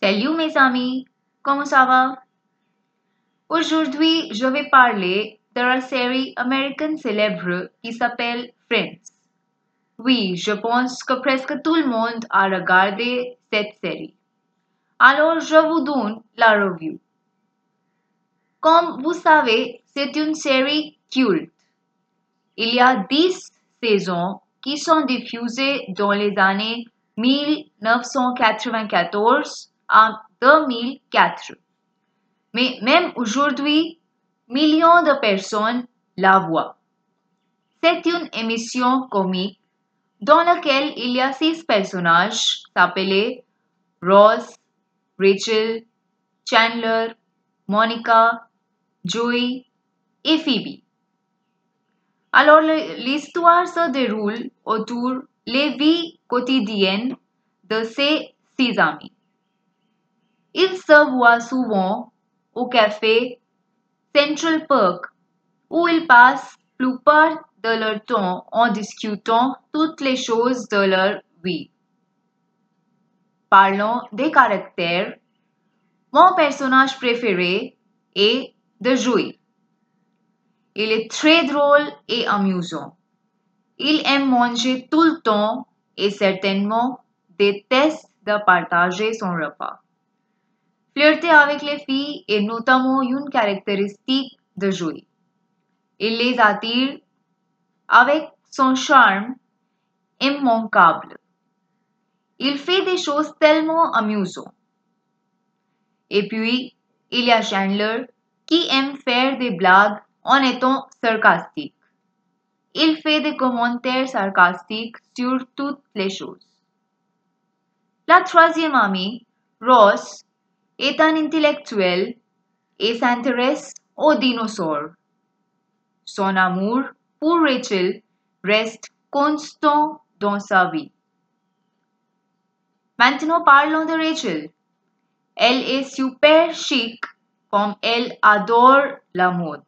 Salut mes amis, comment ça va? Aujourd'hui, je vais parler de la série américaine célèbre qui s'appelle Friends. Oui, je pense que presque tout le monde a regardé cette série. Alors, je vous donne la review. Comme vous savez, c'est une série culte. Il y a 10 saisons qui sont diffusées dans les années 1994 à 2004. Mais même aujourd'hui, millions de personnes la voient. C'est une émission comique dans laquelle il y a six personnages appelés Ross, Rachel, Chandler, Monica, Joey et Phoebe. Alors l'histoire se déroule autour les vies quotidiennes de ces six amis. Ils se voient souvent au café Central Park où ils passent plupart de leur temps en discutant toutes les choses de leur vie. Parlons des caractères. Mon personnage préféré est de Joey. Il est très drôle et amusant. Il aime manger tout le temps et certainement déteste de partager son repas. Flirter avec les filles est notamment une caractéristique de Joey. Il les attire avec son charme immanquable. Il fait des choses tellement amusantes. Et puis, il y a Chandler qui aime faire des blagues en étant sarcastique. Il fait des commentaires sarcastiques sur toutes les choses. La troisième amie, Ross, est un intellectuel et s'intéresse aux dinosaures. Son amour pour Rachel reste constant dans sa vie. Maintenant parlons de Rachel. Elle est super chic comme elle adore la mode.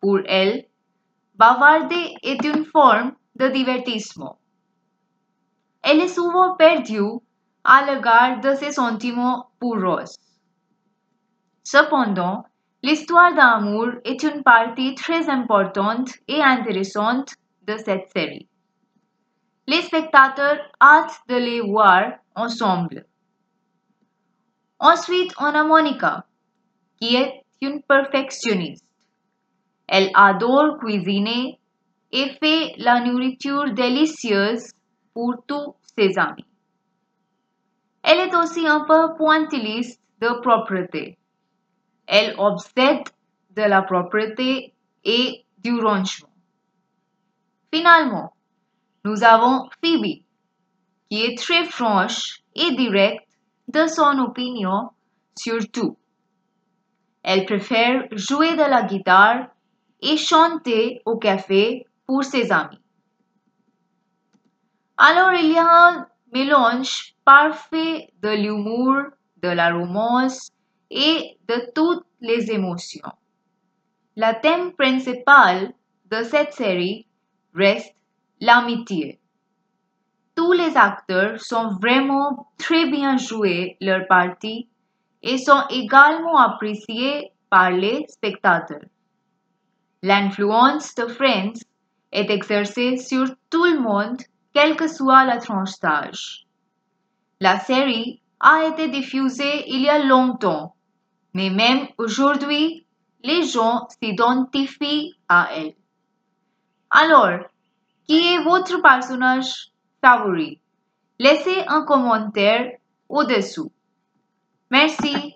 Pour elle, bavarder est une forme de divertissement. Elle est souvent perdue à l'égard de ses sentiments pour Ross. Cependant, l'histoire d'amour est une partie très importante et intéressante de cette série. Les spectateurs hâtent de les voir ensemble. Ensuite, on a Monica, qui est une perfectionniste. Elle adore cuisiner et fait la nourriture délicieuse pour tous ses amis. Elle est aussi un peu pointilliste de propreté. Elle obsède de la propreté et du rangement. Finalement, nous avons Phoebe, qui est très franche et directe de son opinion sur tout. Elle préfère jouer de la guitare et chanter au café pour ses amis. Alors il y a un mélange parfait de l'humour, de la romance et de toutes les émotions. Le thème principal de cette série reste l'amitié. Tous les acteurs sont vraiment très bien joués leur partie et sont également appréciés par les spectateurs. L'influence de Friends est exercée sur tout le monde, quelle que soit la tranche d'âge. La série a été diffusée il y a longtemps, mais même aujourd'hui, les gens s'identifient à elle. Alors, qui est votre personnage favori? Laissez un commentaire au-dessous. Merci.